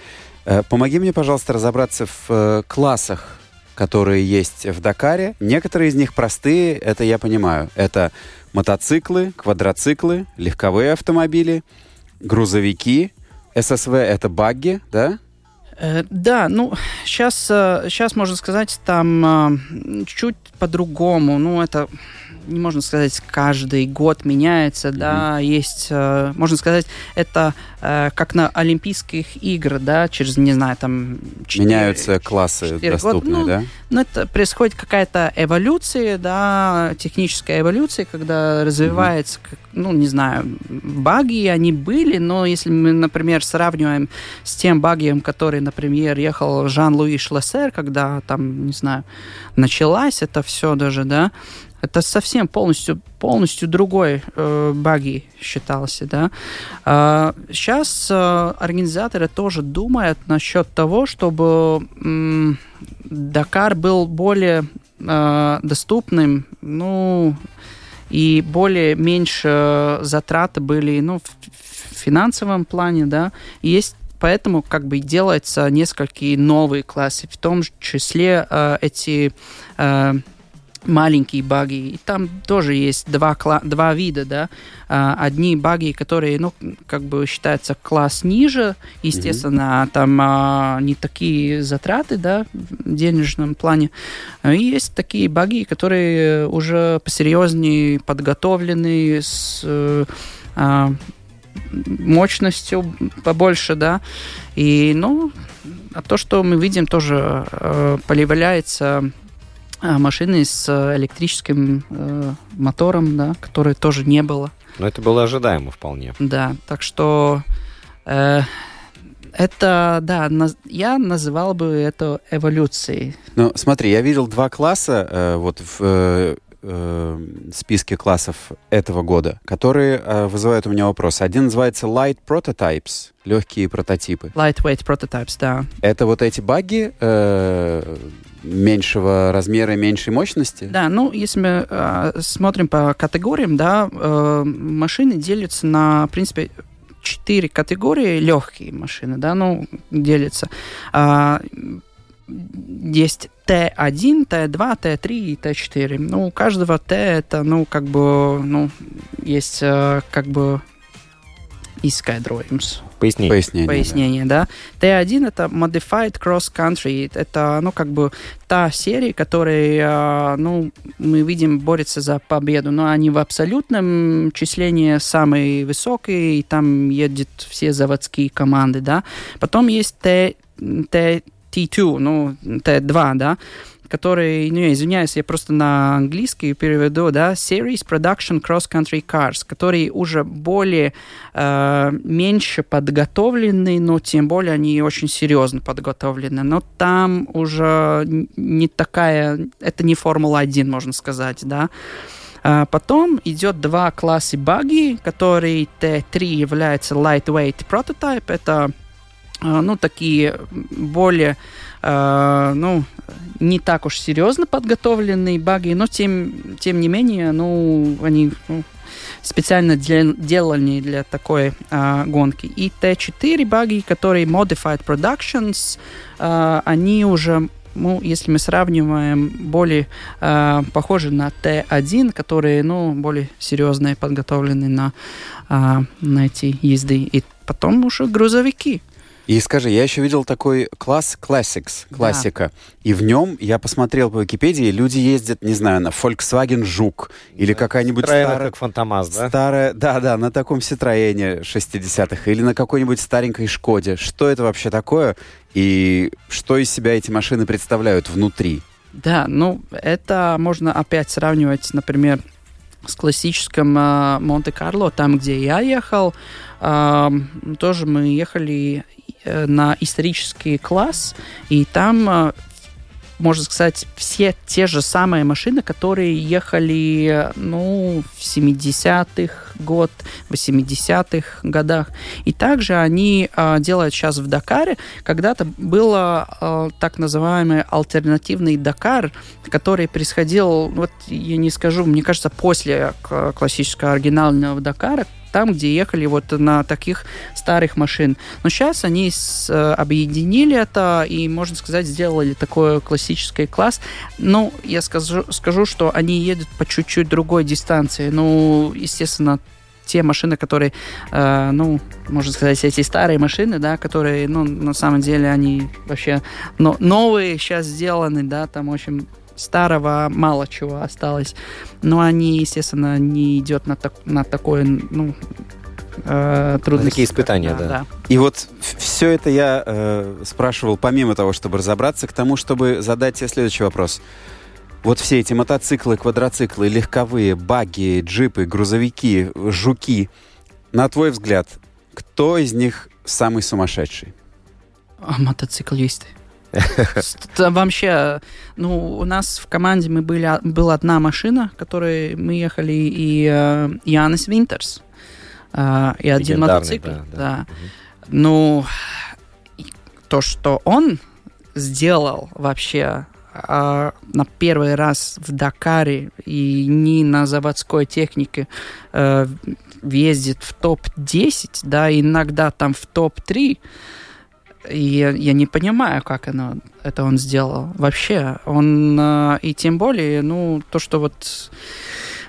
B: Э, помоги мне, пожалуйста, разобраться в э, классах, которые есть в Дакаре. Некоторые из них простые, это я понимаю. Это мотоциклы, квадроциклы, легковые автомобили, грузовики, ССВ это багги, да?
C: Э, да, ну, сейчас, сейчас можно сказать, там э, чуть по-другому. Ну, это, не можно сказать, каждый год меняется, да, есть, э, можно сказать, это э, как на Олимпийских играх, да, через, не знаю, там... четыре-
B: Меняются классы доступные,
C: Ну,
B: да?
C: Ну, это происходит какая-то эволюция, да, техническая эволюция, когда развивается, как- ну, не знаю, баги они были, но если мы, например, сравниваем с тем багием, который, например, ехал Жан-Луи Шлассер, когда там, не знаю, началась это все даже, да, это совсем полностью, полностью другой э, баги считался, да. А, сейчас э, организаторы тоже думают насчет того, чтобы м, Дакар был более э, доступным, ну, и более меньше затраты были, ну, в, финансовом плане, да. Есть поэтому как бы делаются несколько новые классы, в том числе э, эти э, маленькие баги. И там тоже есть два, два вида, да. А, одни баги, которые, ну, как бы считаются класс ниже, естественно, там а, не такие затраты, да, в денежном плане. А И есть такие баги, которые уже посерьезнее подготовлены, с э, а, мощностью побольше, да. И, ну, а то, что мы видим, тоже э, появляется машины с э, электрическим э, мотором, да, которой тоже не было.
A: Но это было ожидаемо вполне.
C: Да, так что э, это, да, наз- я называл бы это эволюцией.
B: Ну, смотри, я видел два класса э, вот в э, э, списке классов этого года, которые э, вызывают у меня вопрос. Один называется Light Prototypes, легкие прототипы.
C: Lightweight prototypes, да.
B: Это вот эти баги э, меньшего размера и меньшей мощности?
C: Да, ну, если мы э, смотрим по категориям, да, э, машины делятся на, в принципе, четыре категории легкие машины, да, ну, делятся. А, есть Т1, Т2, Т3 и Т4. Ну, у каждого Т это, ну, как бы, ну, есть э, как бы изskaidrojums.
A: Поясни.
B: Пояснение.
C: Пояснение, да. Т1 это Modified Cross Country. Это, ну, как бы та серия, которая, э, ну, мы видим, борется за победу. Но они в абсолютном числении самые высокие, и там едут все заводские команды, да. Потом есть Т, Т, T2, ну, T2, да, который, ну, я извиняюсь, я просто на английский переведу, да, Series Production Cross Country Cars, которые уже более, э, меньше подготовлены, но тем более они очень серьезно подготовлены. Но там уже не такая, это не Формула-1, можно сказать, да. А потом идет два класса баги, которые T3 является lightweight prototype, это а, ну, такие более, э, ну, не так уж серьезно подготовленные баги, но тем, тем не менее, ну, они ну, специально для, делали для такой э, гонки. И T4 баги, которые Modified Productions, э, они уже ну, если мы сравниваем, более э, похожи на Т1, которые, ну, более серьезные, подготовлены на, э, на эти езды. И потом уже грузовики.
B: И скажи, я еще видел такой класс Classics, классика. Да. И в нем, я посмотрел по Википедии, люди ездят, не знаю, на Volkswagen Жук или да, какая-нибудь старая...
A: как Фантомас, да?
B: Старая, да-да, на таком Ситроене 60-х или на какой-нибудь старенькой Шкоде. Что это вообще такое? И что из себя эти машины представляют внутри?
C: Да, ну, это можно опять сравнивать, например, с классическим э, Монте-Карло, там, где я ехал, э, тоже мы ехали на исторический класс, и там э, можно сказать, все те же самые машины, которые ехали, ну, в 70-х год, 80-х годах. И также они э, делают сейчас в Дакаре. Когда-то было э, так называемый альтернативный Дакар, который происходил, вот я не скажу, мне кажется, после классического оригинального Дакара, там, где ехали вот на таких старых машин. Но сейчас они с, э, объединили это и, можно сказать, сделали такой классический класс. Ну, я скажу, скажу, что они едут по чуть-чуть другой дистанции. Ну, естественно, те машины, которые, э, ну, можно сказать, эти старые машины, да, которые, ну, на самом деле они вообще но, новые сейчас сделаны, да, там очень старого мало чего осталось. Но они, естественно, не идет на, так, на такое, ну, э, трудности.
A: Такие испытания, да. да.
B: И вот все это я э, спрашивал, помимо того, чтобы разобраться, к тому, чтобы задать тебе следующий вопрос. Вот все эти мотоциклы, квадроциклы, легковые, баги, джипы, грузовики, жуки, на твой взгляд, кто из них самый сумасшедший?
C: А, мотоциклисты. Вообще, ну, у нас в команде мы были, была одна машина, которой мы ехали, и uh, Янис Винтерс. Uh, и один мотоцикл. Да, да. да. Угу. Ну, то, что он сделал вообще uh, на первый раз в Дакаре и не на заводской технике uh, въездит в топ-10, да, иногда там в топ-3, и я, не понимаю, как оно, это он сделал. Вообще, он... Э, и тем более, ну, то, что вот...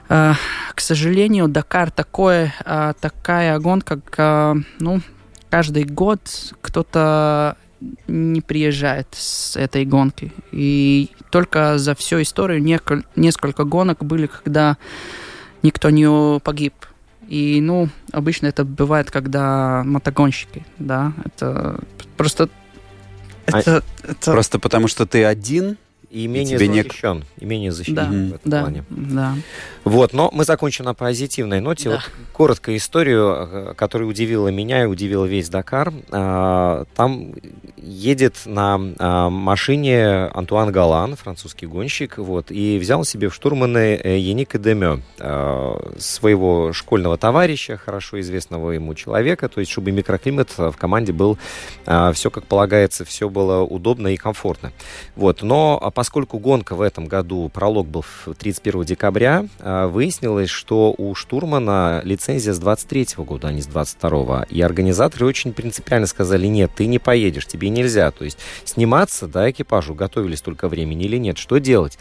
C: Э, к сожалению, Дакар такое, э, такая гонка, как, ну, каждый год кто-то не приезжает с этой гонки. И только за всю историю несколько гонок были, когда никто не погиб. И, ну, обычно это бывает, когда мотогонщики, да, это просто...
B: Это, а, это... Просто потому, что ты один?
A: И менее
B: не-
A: защищен. И менее защищен
C: Да,
A: в этом
C: да,
A: плане.
C: да.
A: Вот, но мы закончим на позитивной ноте.
C: Да.
A: Вот коротко историю, э, которая удивила меня и удивила весь Дакар. А, Там едет на а, машине Антуан Галан, французский гонщик, вот, и взял себе в штурманы э, Яника Демё, а, своего школьного товарища, хорошо известного ему человека, то есть чтобы микроклимат в команде был все как полагается, все было удобно и комфортно. Вот. Но а, поскольку гонка в этом году, пролог был в 31 декабря, а, выяснилось, что у штурмана лицензия с 23 года, а не с 22 И организаторы очень принципиально сказали, нет, ты не поедешь, тебе нельзя. То есть сниматься, да, экипажу, готовились столько времени или нет, что делать?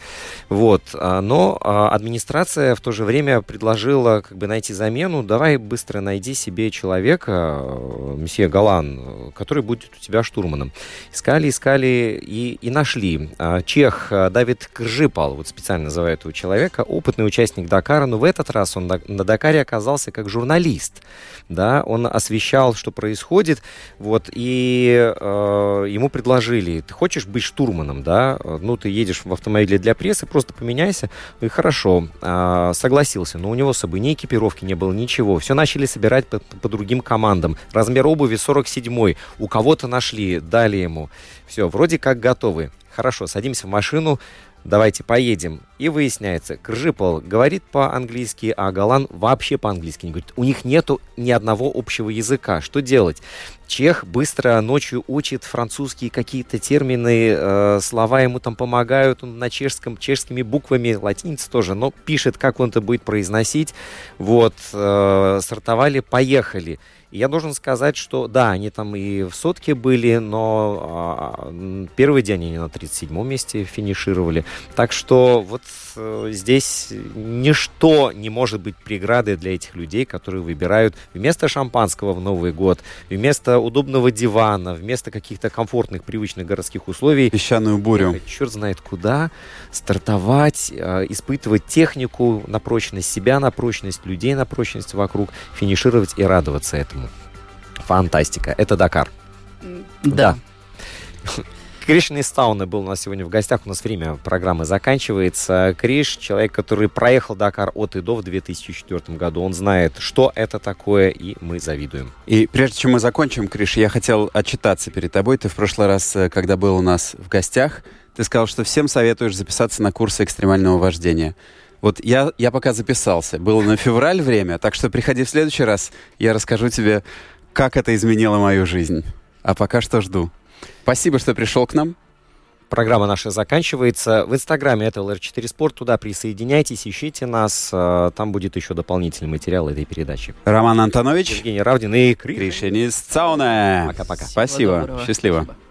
A: Вот. А, Но а, администрация в то же время предложила как бы найти замену. Давай быстро найди себе человека, э, месье Галан, который будет у тебя штурманом. Искали, искали и, и нашли. Чех а, Давид Кржипал, вот специально называют этого человека, опытный участник Дакара, но в этот раз он на, Дакаре оказался как журналист. Да, он освещал, что происходит, вот, и э, ему предложили, ты хочешь быть штурманом, да, ну, ты едешь в автомобиле для прессы, просто поменяйся, и хорошо, а, согласился, но у него с собой ни экипировки не было, ничего, все начали собирать по, по другим командам, размер обуви 47 у кого-то нашли, дали ему, все, вроде как готовы, хорошо, садимся в машину, давайте поедем. И выясняется, Кржипол говорит по-английски, а Галан вообще по-английски не говорит. У них нету ни одного общего языка. Что делать? Чех быстро ночью учит французские какие-то термины, э, слова ему там помогают он на чешском, чешскими буквами, латиница тоже, но пишет, как он это будет произносить. Вот, э, стартовали, поехали. Я должен сказать, что да, они там и в сотке были, но а, первый день они на 37-м месте финишировали. Так что вот э, здесь ничто не может быть преградой для этих людей, которые выбирают вместо шампанского в Новый год, вместо удобного дивана, вместо каких-то комфортных, привычных городских условий
B: Песчаную бурю.
A: ехать черт знает куда, стартовать, э, испытывать технику на прочность, себя на прочность, людей на прочность вокруг, финишировать и радоваться этому. Фантастика. Это Дакар.
C: Да.
A: Кришна из Тауна был у нас сегодня в гостях. У нас время программы заканчивается. Криш, человек, который проехал Дакар от и до в 2004 году. Он знает, что это такое, и мы завидуем.
B: И прежде чем мы закончим, Криш, я хотел отчитаться перед тобой. Ты в прошлый раз, э, когда был у нас в гостях, ты сказал, что всем советуешь записаться на курсы экстремального вождения. Вот я, я пока записался. Было на февраль время, так что приходи в следующий раз, я расскажу тебе, как это изменило мою жизнь. А пока что жду. Спасибо, что пришел к нам.
A: Программа наша заканчивается. В Инстаграме это LR4 Sport. Туда присоединяйтесь, ищите нас. Э, Там будет еще дополнительный материал этой передачи.
B: Роман Антонович,
A: Евгений Равдин и Криш.
B: Кришенис Цауне.
A: Пока-пока.
B: Спасибо.
C: доброго.
B: Счастливо.
C: Спасибо.